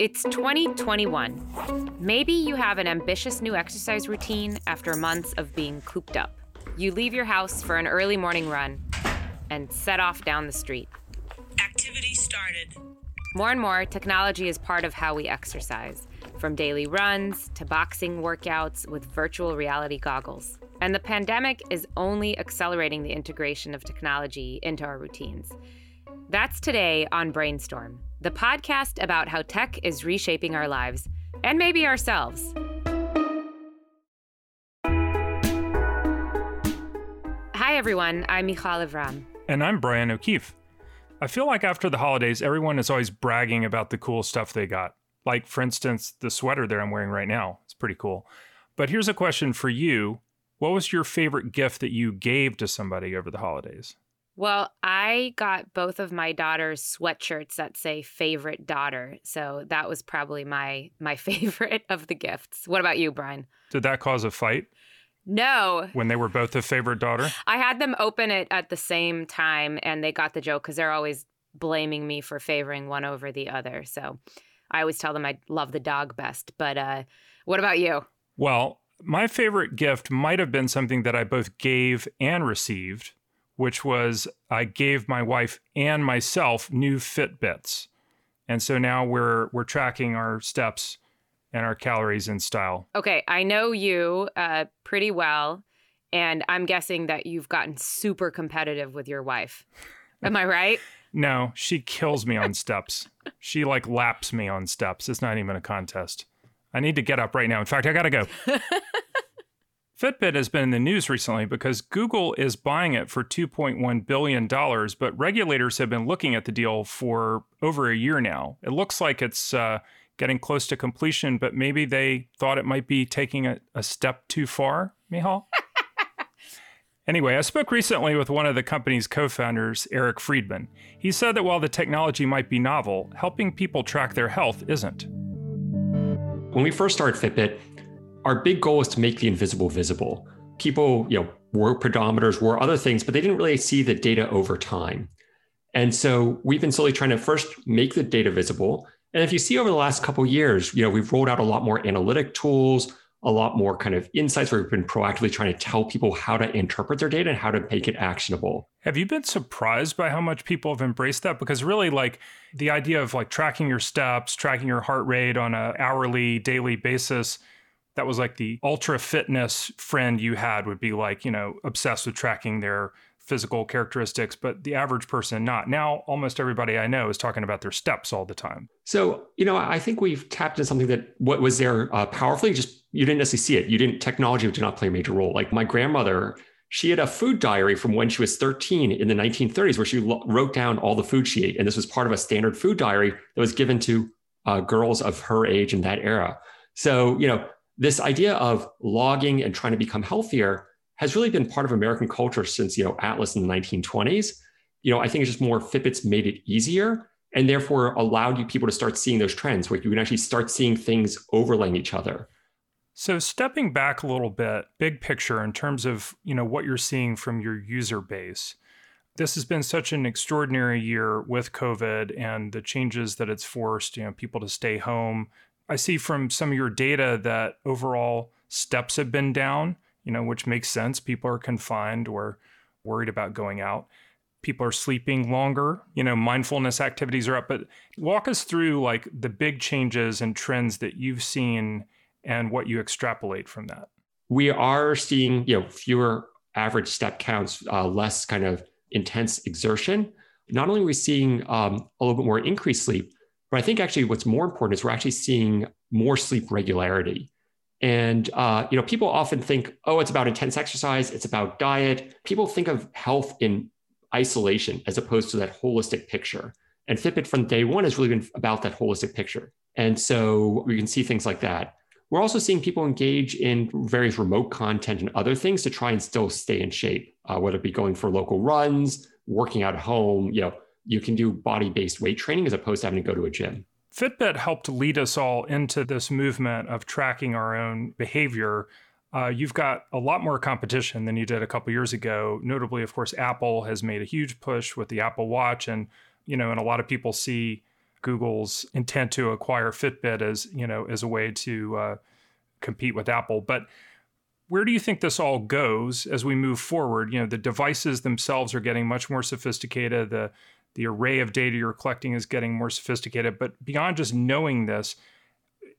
It's 2021. Maybe you have an ambitious new exercise routine after months of being cooped up. You leave your house for an early morning run and set off down the street. Activity started. More and more, technology is part of how we exercise, from daily runs to boxing workouts with virtual reality goggles. And the pandemic is only accelerating the integration of technology into our routines. That's today on Brainstorm, the podcast about how tech is reshaping our lives and maybe ourselves. Hi, everyone. I'm Michal Lev-Ram. And I'm Brian O'Keefe. I feel like after the holidays, everyone is always bragging about the cool stuff they got. Like, for instance, the sweater that I'm wearing right now. It's pretty cool. But here's a question for you What was your favorite gift that you gave to somebody over the holidays? Well, I got both of my daughter's sweatshirts that say favorite daughter. So that was probably my my favorite of the gifts. What about you, Brian? Did that cause a fight? No. When they were both a favorite daughter? I had them open it at the same time and they got the joke because they're always blaming me for favoring one over the other. So I always tell them I love the dog best. But uh, what about you? Well, my favorite gift might have been something that I both gave and received, which was I gave my wife and myself new Fitbits. And so now we're we're tracking our steps and our calories in style. Okay, I know you uh, pretty well, and I'm guessing that you've gotten super competitive with your wife. Am I right? No, she kills me on steps. She like laps me on steps. It's not even a contest. I need to get up right now. In fact, I got to go. Fitbit has been in the news recently because Google is buying it for $2.1 billion, but regulators have been looking at the deal for over a year now. It looks like it's uh, getting close to completion, but maybe they thought it might be taking a, a step too far, Michal? Anyway, I spoke recently with one of the company's co founders, Eric Friedman. He said that while the technology might be novel, helping people track their health isn't. When we first started Fitbit, our big goal was to make the invisible visible. People, you know, wore pedometers, wore other things, but they didn't really see the data over time. And so we've been slowly trying to first make the data visible. And if you see over the last couple years, you know, we've rolled out a lot more analytic tools, a lot more kind of insights where we've been proactively trying to tell people how to interpret their data and how to make it actionable. Have you been surprised by how much people have embraced that? Because really, like the idea of like tracking your steps, tracking your heart rate on a hourly, daily basis, that was like the ultra fitness friend you had would be like, you know, obsessed with tracking their physical characteristics, but the average person not. Now, almost everybody I know is talking about their steps all the time. So, you know, I think we've tapped into something that what was there uh, powerfully, just you didn't necessarily see it. You didn't, technology did not play a major role. Like my grandmother, she had a food diary from when she was 13 in the 1930s where she lo- wrote down all the food she ate. And this was part of a standard food diary that was given to uh, girls of her age in that era. So, you know, this idea of logging and trying to become healthier has really been part of American culture since you know Atlas in the 1920s. You know, I think it's just more Fitbits made it easier and therefore allowed you people to start seeing those trends where you can actually start seeing things overlaying each other. So stepping back a little bit, big picture in terms of, you know, what you're seeing from your user base. This has been such an extraordinary year with COVID and the changes that it's forced, you know, people to stay home. I see from some of your data that overall steps have been down you know, which makes sense. People are confined or worried about going out. People are sleeping longer, you know, mindfulness activities are up. But walk us through like the big changes and trends that you've seen and what you extrapolate from that. We are seeing, you know, fewer average step counts, uh, less kind of intense exertion. Not only are we seeing um, a little bit more increased sleep, but I think actually what's more important is we're actually seeing more sleep regularity. And uh, you know, people often think, oh, it's about intense exercise, it's about diet. People think of health in isolation as opposed to that holistic picture. And Fitbit from day one has really been about that holistic picture. And so we can see things like that. We're also seeing people engage in various remote content and other things to try and still stay in shape, uh, whether it be going for local runs, working out at home. You know, you can do body-based weight training as opposed to having to go to a gym. Fitbit helped lead us all into this movement of tracking our own behavior. Uh, you've got a lot more competition than you did a couple years ago. Notably, of course, Apple has made a huge push with the Apple Watch, and you know, and a lot of people see Google's intent to acquire Fitbit as you know as a way to uh, compete with Apple. But where do you think this all goes as we move forward? You know, the devices themselves are getting much more sophisticated. The the array of data you're collecting is getting more sophisticated. But beyond just knowing this,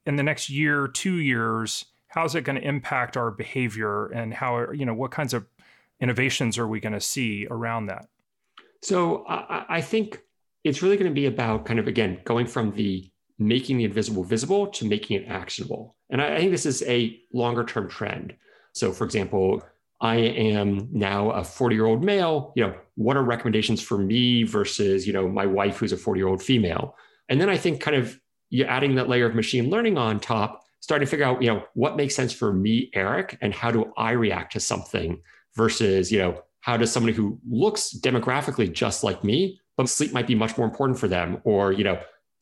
in the next year, two years, how's it going to impact our behavior and how you know what kinds of innovations are we going to see around that? So I, I think it's really going to be about kind of again going from the making the invisible visible to making it actionable. And I, I think this is a longer term trend. So, for example, I am now a 40 year old male. You know, what are recommendations for me versus you know my wife who's a 40 year old female? And then I think kind of you adding that layer of machine learning on top, starting to figure out you know what makes sense for me, Eric, and how do I react to something versus you know how does somebody who looks demographically just like me but sleep might be much more important for them or you know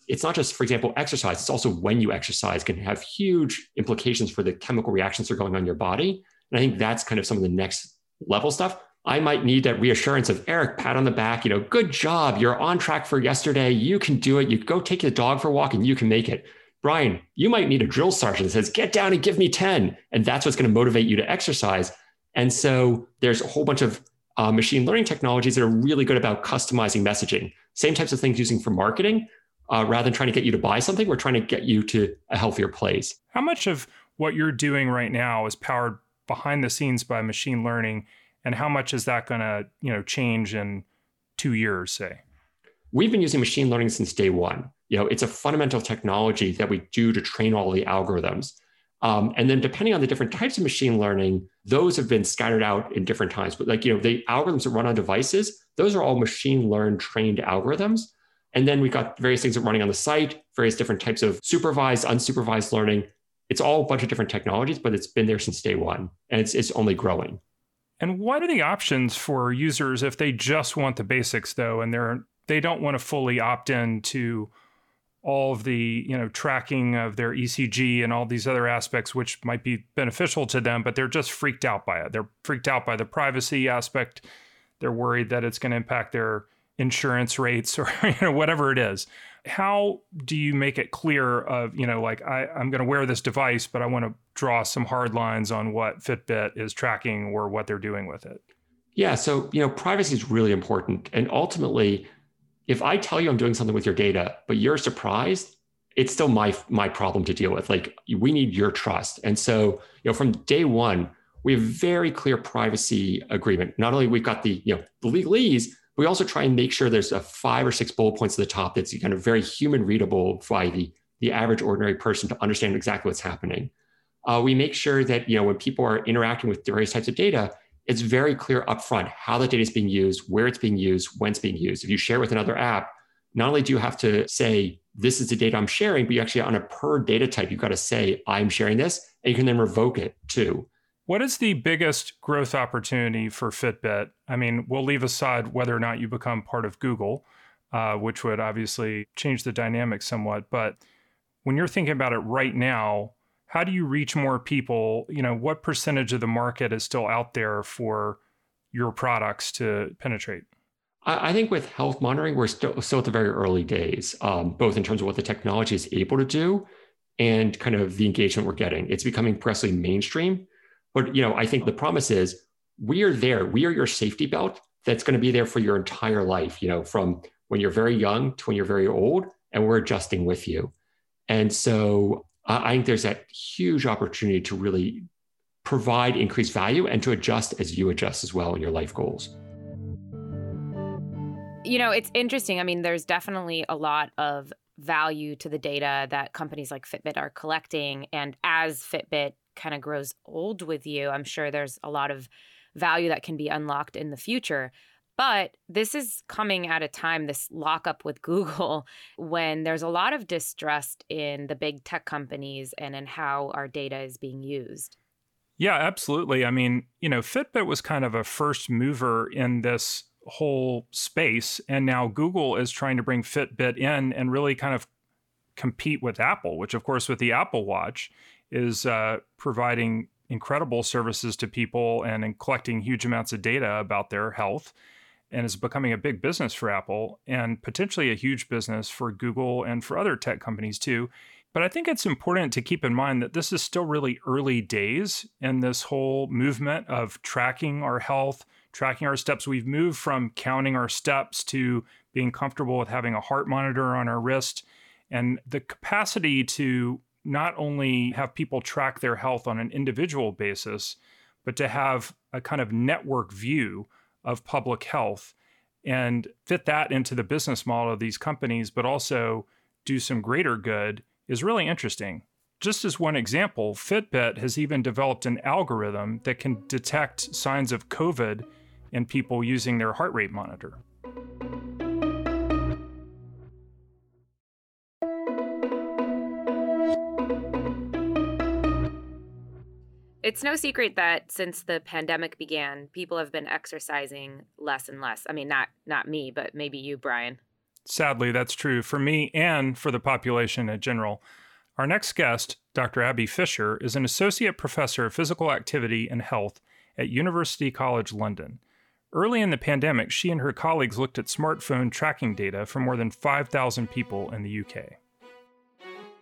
it's not just for example exercise it's also when you exercise can have huge implications for the chemical reactions that are going on in your body and i think that's kind of some of the next level stuff. I might need that reassurance of eric pat on the back you know good job. You're on track for yesterday. You can do it. You go take the dog for a walk and you can make it. Brian you might need a drill sergeant that says get down and give me 10 and that's what's going to motivate you to exercise. And so there's a whole bunch of uh, machine learning technologies that are really good about customizing messaging. Same types of things using for marketing. Uh, rather than trying to get you to buy something, we're trying to get you to a healthier place. How much of what you're doing right now is powered behind the scenes by machine learning, and how much is that going to you know change in two years, say? We've been using machine learning since day one. You know, it's a fundamental technology that we do to train all the algorithms. Um, and then depending on the different types of machine learning, those have been scattered out in different times. But like, you know, the algorithms that run on devices, those are all machine learned trained algorithms. And then we've got various things that are running on the site, various different types of supervised, unsupervised learning. It's all a bunch of different technologies, but it's been there since day one and it's, it's only growing. And what are the options for users if they just want the basics though, and they're they don't want to fully opt in to all of the you know tracking of their ECG and all these other aspects, which might be beneficial to them, but they're just freaked out by it. They're freaked out by the privacy aspect. They're worried that it's going to impact their insurance rates or you know whatever it is. How do you make it clear of you know like I, I'm going to wear this device, but I want to draw some hard lines on what Fitbit is tracking or what they're doing with it? Yeah, so you know privacy is really important, and ultimately if I tell you I'm doing something with your data, but you're surprised, it's still my my problem to deal with. Like we need your trust. And so, you know, from day one, we have very clear privacy agreement. Not only we've got the, you know, the legalese, we also try and make sure there's a five or six bullet points at the top that's kind of very human readable by the, the average ordinary person to understand exactly what's happening. Uh, we make sure that, you know, when people are interacting with various types of data, it's very clear upfront how the data is being used, where it's being used, when it's being used. If you share with another app, not only do you have to say, this is the data I'm sharing, but you actually, on a per data type, you've got to say, I'm sharing this, and you can then revoke it too. What is the biggest growth opportunity for Fitbit? I mean, we'll leave aside whether or not you become part of Google, uh, which would obviously change the dynamic somewhat. But when you're thinking about it right now, how do you reach more people? You know, what percentage of the market is still out there for your products to penetrate? I think with health monitoring, we're still, still at the very early days, um, both in terms of what the technology is able to do and kind of the engagement we're getting. It's becoming progressively mainstream. But you know, I think the promise is we are there. We are your safety belt that's going to be there for your entire life, you know, from when you're very young to when you're very old, and we're adjusting with you. And so I think there's that huge opportunity to really provide increased value and to adjust as you adjust as well in your life goals. You know, it's interesting. I mean, there's definitely a lot of value to the data that companies like Fitbit are collecting. And as Fitbit kind of grows old with you, I'm sure there's a lot of value that can be unlocked in the future. But this is coming at a time, this lockup with Google, when there's a lot of distrust in the big tech companies and in how our data is being used. Yeah, absolutely. I mean, you know, Fitbit was kind of a first mover in this whole space. And now Google is trying to bring Fitbit in and really kind of compete with Apple, which, of course, with the Apple Watch is uh, providing incredible services to people and collecting huge amounts of data about their health and is becoming a big business for Apple and potentially a huge business for Google and for other tech companies too. But I think it's important to keep in mind that this is still really early days in this whole movement of tracking our health, tracking our steps. We've moved from counting our steps to being comfortable with having a heart monitor on our wrist. And the capacity to not only have people track their health on an individual basis, but to have a kind of network view of public health and fit that into the business model of these companies, but also do some greater good is really interesting. Just as one example, Fitbit has even developed an algorithm that can detect signs of COVID in people using their heart rate monitor. It's no secret that since the pandemic began, people have been exercising less and less. I mean, not not me, but maybe you, Brian. Sadly, that's true for me and for the population in general. Our next guest, Dr. Abi Fisher, is an associate professor of physical activity and health at University College London. Early in the pandemic, she and her colleagues looked at smartphone tracking data for more than 5,000 people in the UK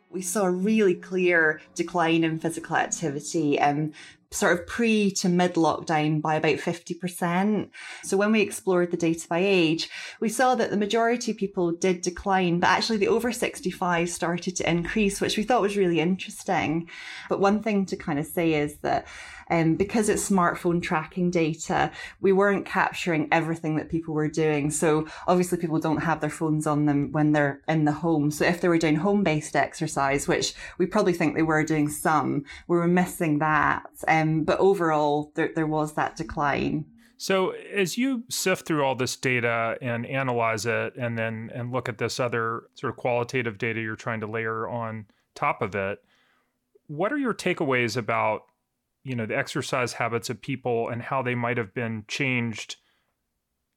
we saw a really clear decline in physical activity um, sort of pre to mid lockdown by about 50%. So when we explored the data by age, we saw that the majority of people did decline, but actually the over 65 started to increase, which we thought was really interesting. But one thing to kind of say is that um, because it's smartphone tracking data, we weren't capturing everything that people were doing. So obviously people don't have their phones on them when they're in the home. So if they were doing home based exercise, which we probably think they were doing some, we were missing that. Um, but overall, there, there was that decline. So as you sift through all this data and analyze it and then and look at this other sort of qualitative data you're trying to layer on top of it, what are your takeaways about you know the exercise habits of people and how they might have been changed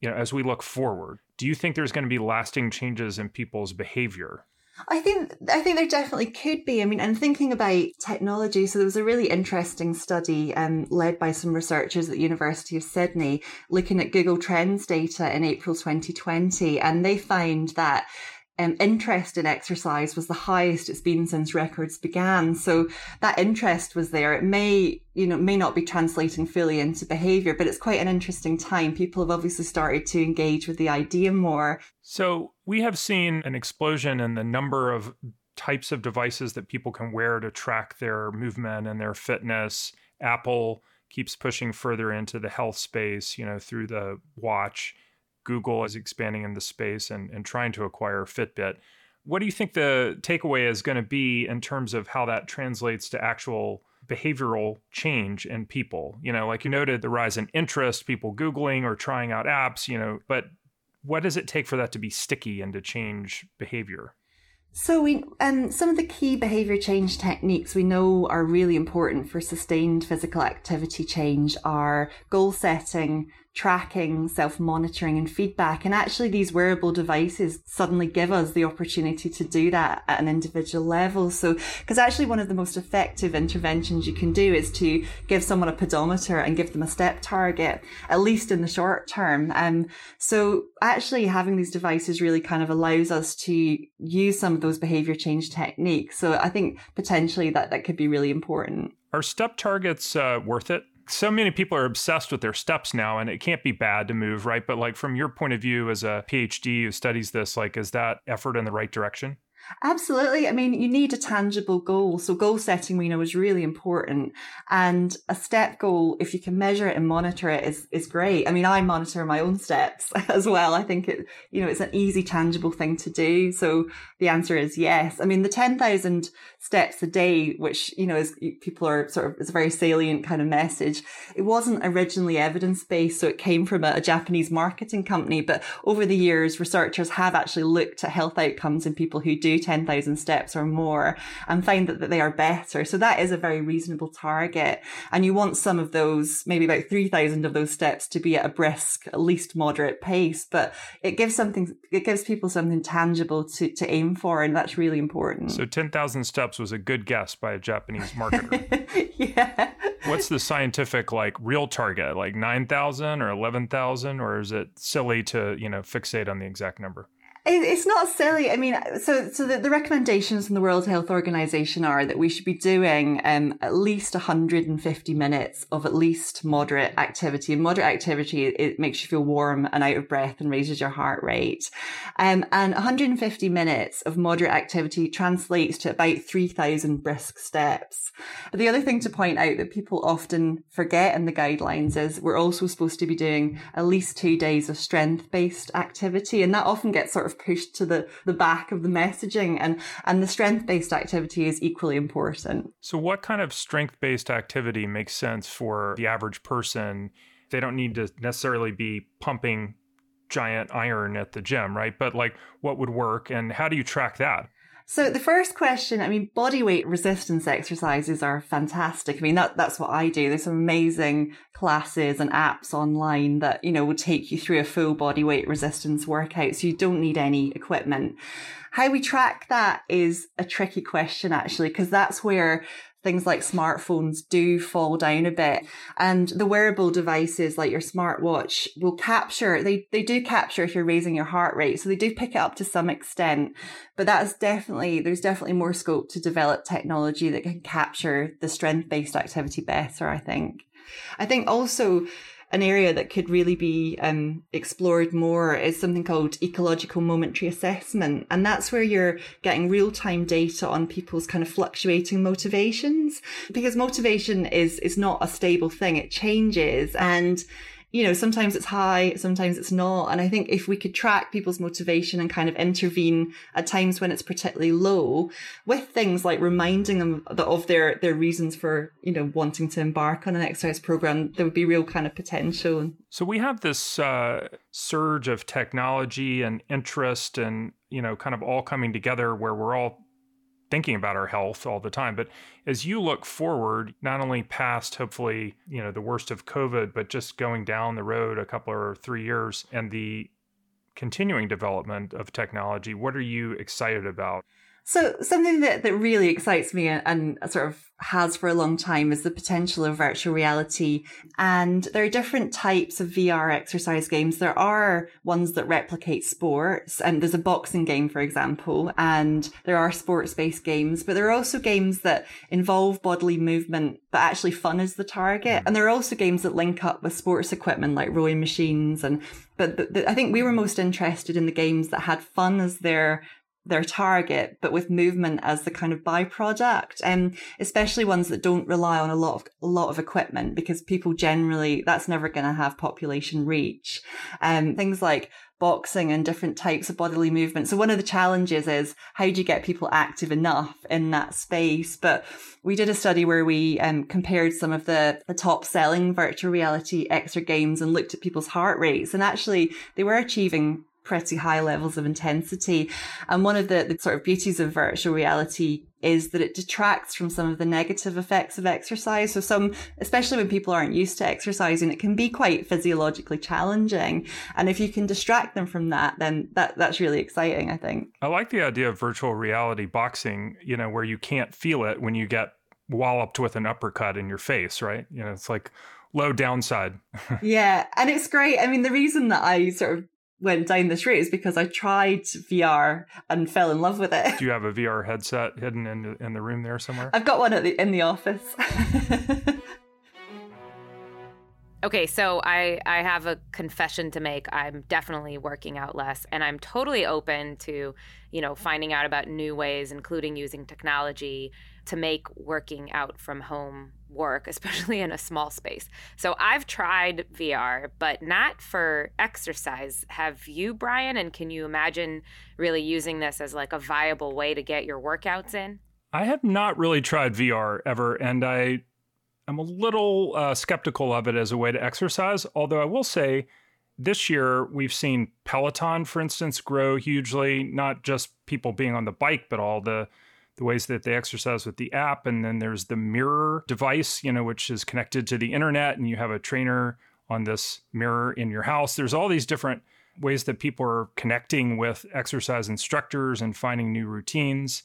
you know as we look forward do you think there's going to be lasting changes in people's behavior I think I think there definitely could be. I mean, and thinking about technology, so there was a really interesting study um, led by some researchers at the University of Sydney looking at Google Trends data in April 2020, and they found that um, interest in exercise was the highest it's been since records began. So that interest was there. It may, you know, may not be translating fully into behavior, but it's quite an interesting time. People have obviously started to engage with the idea more. So we have seen an explosion in the number of types of devices that people can wear to track their movement and their fitness. Apple keeps pushing further into the health space, you know, through the watch. Google is expanding in the space and, and trying to acquire Fitbit. What do you think the takeaway is going to be in terms of how that translates to actual behavioral change in people? You know, like you noted, the rise in interest, people Googling or trying out apps, you know, but what does it take for that to be sticky and to change behavior? So we um, some of the key behavior change techniques we know are really important for sustained physical activity change are goal setting, tracking, self monitoring, and feedback. And actually, these wearable devices suddenly give us the opportunity to do that at an individual level. So, because actually, one of the most effective interventions you can do is to give someone a pedometer and give them a step target, at least in the short term. Um, so, actually, having these devices really kind of allows us to use some of those behavior change techniques. So, I think potentially that that could be really important. Are step targets uh, worth it? So many people are obsessed with their steps now and it can't be bad to move right but like from your point of view as a phd who studies this like is that effort in the right direction Absolutely. I mean, you need a tangible goal. So goal setting we know is really important. And a step goal, if you can measure it and monitor it is, is great. I mean, I monitor my own steps as well. I think it, you know, it's an easy, tangible thing to do. So the answer is yes. I mean, the 10,000 steps a day, which, you know, is people are sort of, it's a very salient kind of message. It wasn't originally evidence based. So it came from a, a Japanese marketing company. But over the years, researchers have actually looked at health outcomes in people who do 10,000 steps or more and find that, that they are better. So that is a very reasonable target. And you want some of those, maybe about 3,000 of those steps to be at a brisk, at least moderate pace, but it gives something, it gives people something tangible to, to aim for. And that's really important. So 10,000 steps was a good guess by a Japanese marketer. yeah. What's the scientific like real target? Like 9,000 or 11,000 or is it silly to, you know, fixate on the exact number? It's not silly. I mean, so so the, the, recommendations from the World Health Organization are that we should be doing um, at least 150 minutes of at least moderate activity. And moderate activity it makes you feel warm and out of breath and raises your heart rate. Um, and 150 minutes of moderate activity translates to about 3,000 brisk steps. But the other thing to point out that people often forget in the guidelines is we're also supposed to be doing at least two days of strength based activity, and that often gets sort of of pushed to the, the back of the messaging and, and the strength based activity is equally important. So, what kind of strength based activity makes sense for the average person? They don't need to necessarily be pumping giant iron at the gym, right? But like what would work and how do you track that? So the first question, I mean, body weight resistance exercises are fantastic. I mean, that, that's what I do. There's some amazing classes and apps online that, you know, will take you through a full body weight resistance workout. So you don't need any equipment. How we track that is a tricky question, actually, because that's where things like smartphones do fall down a bit. And the wearable devices like your smartwatch will capture, they, they do capture if you're raising your heart rate. So they do pick it up to some extent. But that's definitely, there's definitely more scope to develop technology that can capture the strength based activity better, I think. I think also an area that could really be um, explored more is something called ecological momentary assessment. And that's where you're getting real time data on people's kind of fluctuating motivations because motivation is, is not a stable thing. It changes and you know, sometimes it's high, sometimes it's not. And I think if we could track people's motivation and kind of intervene at times when it's particularly low with things like reminding them of their, their reasons for, you know, wanting to embark on an exercise program, there would be real kind of potential. So we have this uh, surge of technology and interest and, you know, kind of all coming together where we're all thinking about our health all the time. But as you look forward, not only past hopefully, you know, the worst of COVID, but just going down the road a couple or three years and the continuing development of technology, what are you excited about? So something that, that really excites me and, and sort of has for a long time is the potential of virtual reality. And there are different types of VR exercise games. There are ones that replicate sports and there's a boxing game, for example, and there are sports based games, but there are also games that involve bodily movement, but actually fun is the target. Mm. And there are also games that link up with sports equipment like rowing machines and but the, the, I think we were most interested in the games that had fun as their their target, but with movement as the kind of byproduct, and especially ones that don't rely on a lot of a lot of equipment because people generally that's never going to have population reach. Um, things like boxing and different types of bodily movement. So one of the challenges is how do you get people active enough in that space? But we did a study where we um, compared some of the, the top selling virtual reality exergames and looked at people's heart rates, and actually they were achieving pretty high levels of intensity. And one of the, the, sort of beauties of virtual reality is that it detracts from some of the negative effects of exercise. So some, especially when people aren't used to exercising, it can be quite physiologically challenging. And if you can distract them from that, then that, that's really exciting, I think. I like the idea of virtual reality boxing, you know, where you can't feel it when you get walloped with an uppercut in your face, right? You know, it's like low downside. yeah. And it's great. I mean, the reason that I sort of went down this route is because I tried VR and fell in love with it. Do you have a VR headset hidden in in the room there somewhere? I've got one at the in the office. okay, so I I have a confession to make. I'm definitely working out less and I'm totally open to, you know, finding out about new ways including using technology to make working out from home work, especially in a small space. So I've tried VR, but not for exercise. Have you, Brian? And can you imagine really using this as like a viable way to get your workouts in? I have not really tried VR ever, and I am a little uh, skeptical of it as a way to exercise. Although I will say, this year we've seen Peloton, for instance, grow hugely. Not just people being on the bike, but all the the ways that they exercise with the app. And then there's the mirror device, you know, which is connected to the internet, and you have a trainer on this mirror in your house. There's all these different ways that people are connecting with exercise instructors and finding new routines.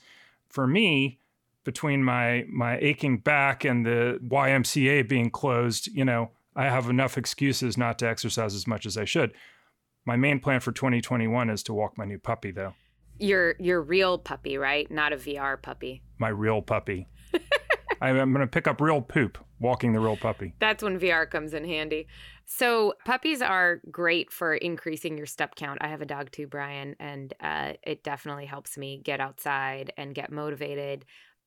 For me, between my my aching back and the YMCA being closed, you know, I have enough excuses not to exercise as much as I should. My main plan for 2021 is to walk my new puppy though. Your your real puppy, right? Not a VR puppy. My real puppy. I'm going to pick up real poop walking the real puppy. That's when VR comes in handy. So, puppies are great for increasing your step count. I have a dog too, Brian, and uh, it definitely helps me get outside and get motivated.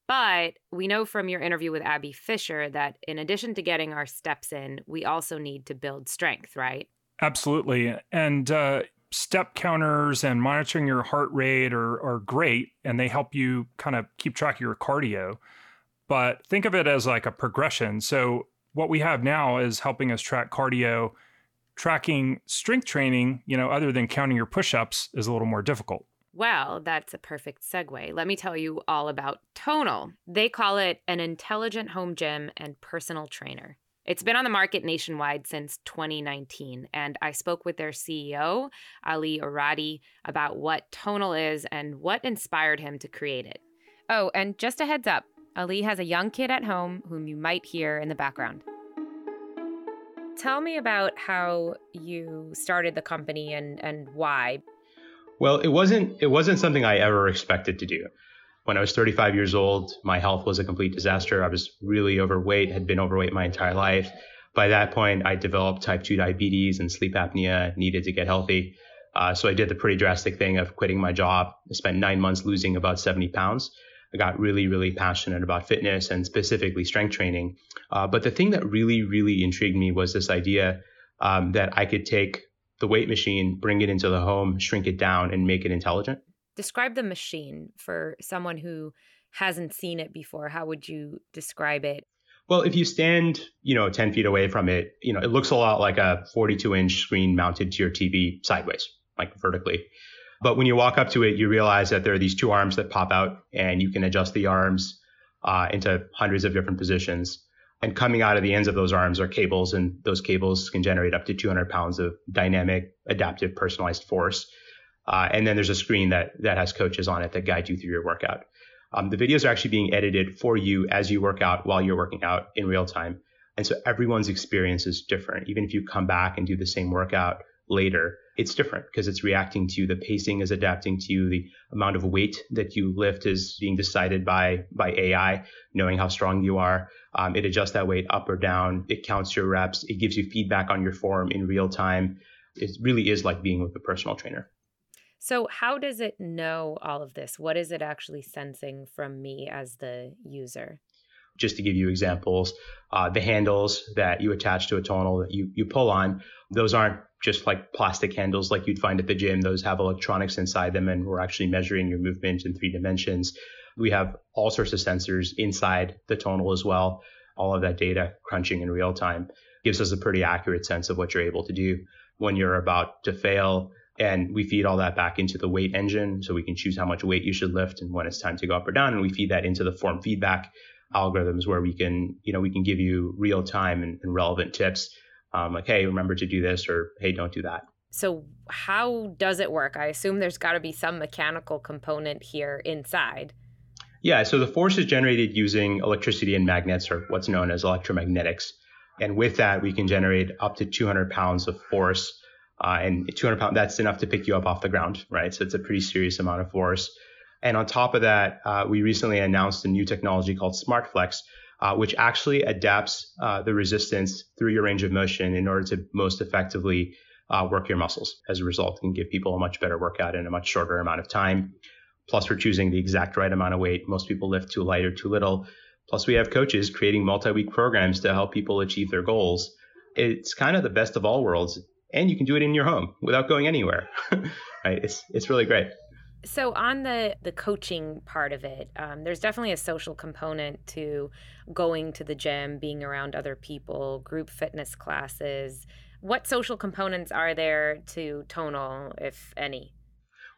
But we know from your interview with Abi Fisher that in addition to getting our steps in, we also need to build strength, right? Absolutely. And uh, step counters and monitoring your heart rate are, are great, and they help you kind of keep track of your cardio. But think of it as like a progression. So, what we have now is helping us track cardio. Tracking strength training, you know, other than counting your push ups, is a little more difficult. Well, that's a perfect segue. Let me tell you all about Tonal. They call it an intelligent home gym and personal trainer. It's been on the market nationwide since 2019, and I spoke with their CEO, Aly Orady, about what Tonal is and what inspired him to create it. Oh, and just a heads up Ali has a young kid at home whom you might hear in the background. Tell me about how you started the company and, and why. Well, it wasn't it wasn't something I ever expected to do. When I was 35 years old, my health was a complete disaster. I was really overweight, had been overweight my entire life. By that point, I developed type 2 diabetes and sleep apnea, needed to get healthy. Uh, so I did the pretty drastic thing of quitting my job. I spent nine months losing about 70 pounds. I got really, really passionate about fitness and specifically strength training. Uh, but the thing that really, really intrigued me was this idea um, that I could take the weight machine, bring it into the home, shrink it down, and make it intelligent. Describe the machine for someone who hasn't seen it before. How would you describe it? Well, if you stand, you know, 10 feet away from it, you know, it looks a lot like a 42 inch screen mounted to your TV sideways, like vertically. But when you walk up to it, you realize that there are these two arms that pop out, and you can adjust the arms uh, into hundreds of different positions. And coming out of the ends of those arms are cables, and those cables can generate up to 200 pounds of dynamic, adaptive, personalized force. Uh, and then there's a screen that that has coaches on it that guide you through your workout. Um, the videos are actually being edited for you as you work out while you're working out in real time. And so everyone's experience is different. Even if you come back and do the same workout later, it's different because it's reacting to you. the pacing is adapting to you. the amount of weight that you lift is being decided by by AI, knowing how strong you are. Um, it adjusts that weight up or down. It counts your reps. It gives you feedback on your form in real time. It really is like being with a personal trainer. So, how does it know all of this? What is it actually sensing from me as the user? just to give you examples, uh, the handles that you attach to a tonal that you, you pull on, those aren't just like plastic handles like you'd find at the gym. Those have electronics inside them, and we're actually measuring your movement in three dimensions. We have all sorts of sensors inside the tonal as well. All of that data crunching in real time gives us a pretty accurate sense of what you're able to do when you're about to fail. And we feed all that back into the weight engine so we can choose how much weight you should lift and when it's time to go up or down. And we feed that into the form feedback algorithms where we can, you know, we can give you real time and, and relevant tips um, like, hey, remember to do this, or hey, don't do that. So, how does it work? I assume there's got to be some mechanical component here inside. Yeah, so the force is generated using electricity and magnets, or what's known as electromagnetics. And with that, we can generate up to 200 pounds of force. Uh, and 200 pounds, that's enough to pick you up off the ground, right? So it's a pretty serious amount of force. And on top of that, uh, we recently announced a new technology called SmartFlex, uh, which actually adapts uh, the resistance through your range of motion in order to most effectively uh, work your muscles. As a result, can give people a much better workout in a much shorter amount of time. Plus, we're choosing the exact right amount of weight. Most people lift too light or too little. Plus, we have coaches creating multi-week programs to help people achieve their goals. It's kind of the best of all worlds, and you can do it in your home without going anywhere. right? It's it's really great. So on the the coaching part of it, um, there's definitely a social component to going to the gym, being around other people, group fitness classes. What social components are there to Tonal, if any?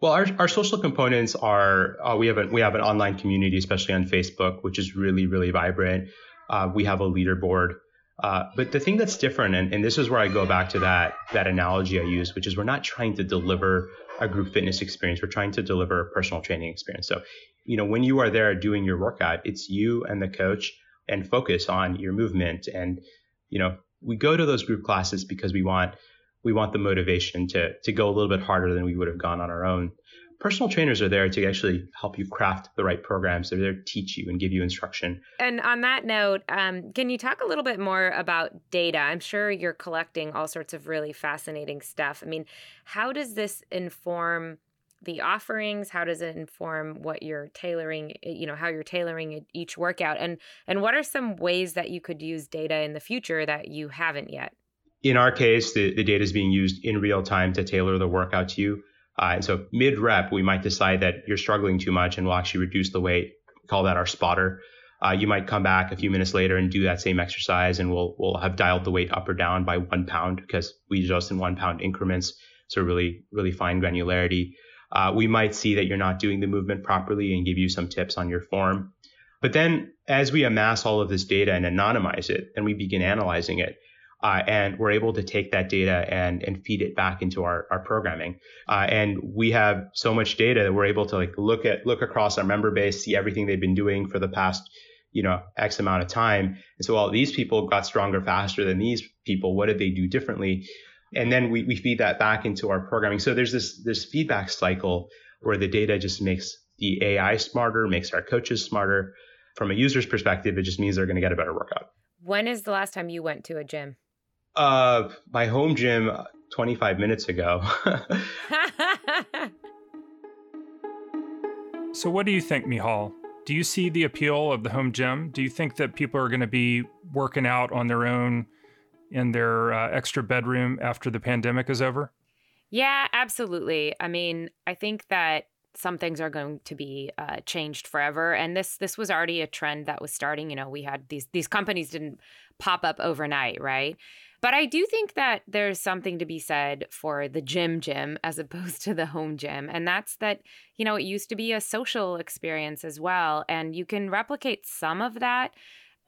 Well, our, our social components are uh, we have a, we have an online community, especially on Facebook, which is really really vibrant. Uh, we have a leaderboard. Uh, but the thing that's different, and, and this is where I go back to that that analogy I use, which is we're not trying to deliver a group fitness experience. We're trying to deliver a personal training experience. So You know, when you are there doing your workout, it's you and the coach and focus on your movement. And, you know, we go to those group classes because we want we want the motivation to to go a little bit harder than we would have gone on our own. Personal trainers are there to actually help you craft the right programs. They're there to teach you and give you instruction. And on that note, um, can you talk a little bit more about data? I'm sure you're collecting all sorts of really fascinating stuff. I mean, how does this inform the offerings how does it inform what you're tailoring eh, you know how you're tailoring each workout and and what are some ways that you could use data in the future that you haven't yet in our case the, the data is being used in real time to tailor the workout to you uh, and so mid rep we might decide that you're struggling too much and we'll actually reduce the weight we call that our spotter uh, you might come back a few minutes later and do that same exercise and we'll we'll have dialed the weight up or down by one pound because we adjust in one pound increments so really really fine granularity uh, we might see that you're not doing the movement properly and give you some tips on your form. But then as we amass all of this data and anonymize it, then we begin analyzing it. Uh, and we're able to take that data and, and feed it back into our, our programming. Uh, and we have so much data that we're able to like look at look across our member base, see everything they've been doing for the past, you know, X amount of time. And so, well, these people got stronger faster than these people. What did they do differently? and then we, we feed that back into our programming. So there's this this feedback cycle where the data just makes the AI smarter, makes our coaches smarter. From a user's perspective, it just means they're going to get a better workout. When is the last time you went to a gym? Uh, my home gym uh, 25 minutes ago. so, what do you think, Michal? Do you see the appeal of the home gym? Do you think that people are going to be working out on their own? in their uh, extra bedroom after the pandemic is over? Yeah, absolutely. I mean, I think that some things are going to be uh, changed forever, and this this was already a trend that was starting. You know, we had these these companies didn't pop up overnight, right? But I do think that there's something to be said for the gym gym as opposed to the home gym. And that's that, you know, it used to be a social experience as well. And you can replicate some of that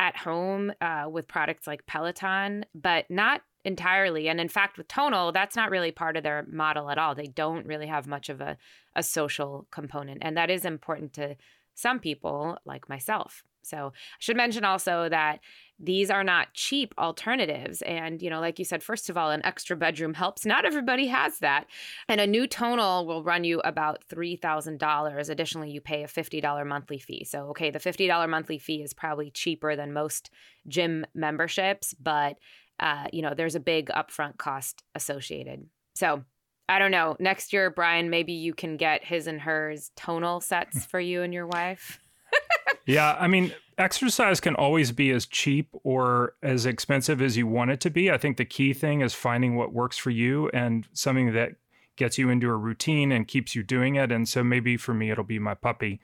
at home uh, with products like Peloton, but not entirely. And in fact, with Tonal, that's not really part of their model at all. They don't really have much of a, a social component. And that is important to some people like myself. So I should mention also that these are not cheap alternatives. And, you know, like you said, first of all, an extra bedroom helps. Not everybody has that. And a new tonal will run you about $3,000. Additionally, you pay a $50 monthly fee. So, okay, the $50 monthly fee is probably cheaper than most gym memberships, but, uh, you know, there's a big upfront cost associated. So, I don't know. Next year, Brian, maybe you can get his and hers tonal sets for you and your wife. Yeah, I mean, exercise can always be as cheap or as expensive as you want it to be. I think the key thing is finding what works for you and something that gets you into a routine and keeps you doing it. And so maybe for me, it'll be my puppy.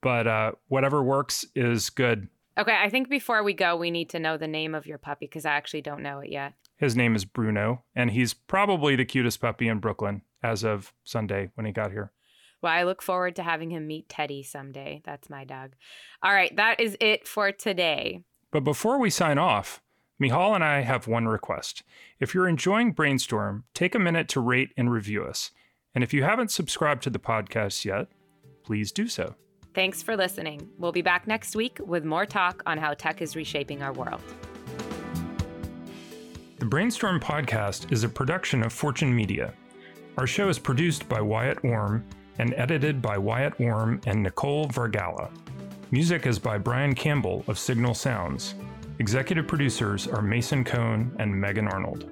But uh, whatever works is good. Okay, I think before we go, we need to know the name of your puppy because I actually don't know it yet. His name is Bruno, and he's probably the cutest puppy in Brooklyn as of Sunday when he got here. Well, I look forward to having him meet Teddy someday. That's my dog. All right, that is it for today. But before we sign off, Michal and I have one request. If you're enjoying Brainstorm, take a minute to rate and review us. And if you haven't subscribed to the podcast yet, please do so. Thanks for listening. We'll be back next week with more talk on how tech is reshaping our world. The Brainstorm podcast is a production of Fortune Media. Our show is produced by Wyatt Orm and edited by Wyatt Orm and Nicole Vargala. Music is by Brian Campbell of Signal Sounds. Executive producers are Mason Cohn and Megan Arnold.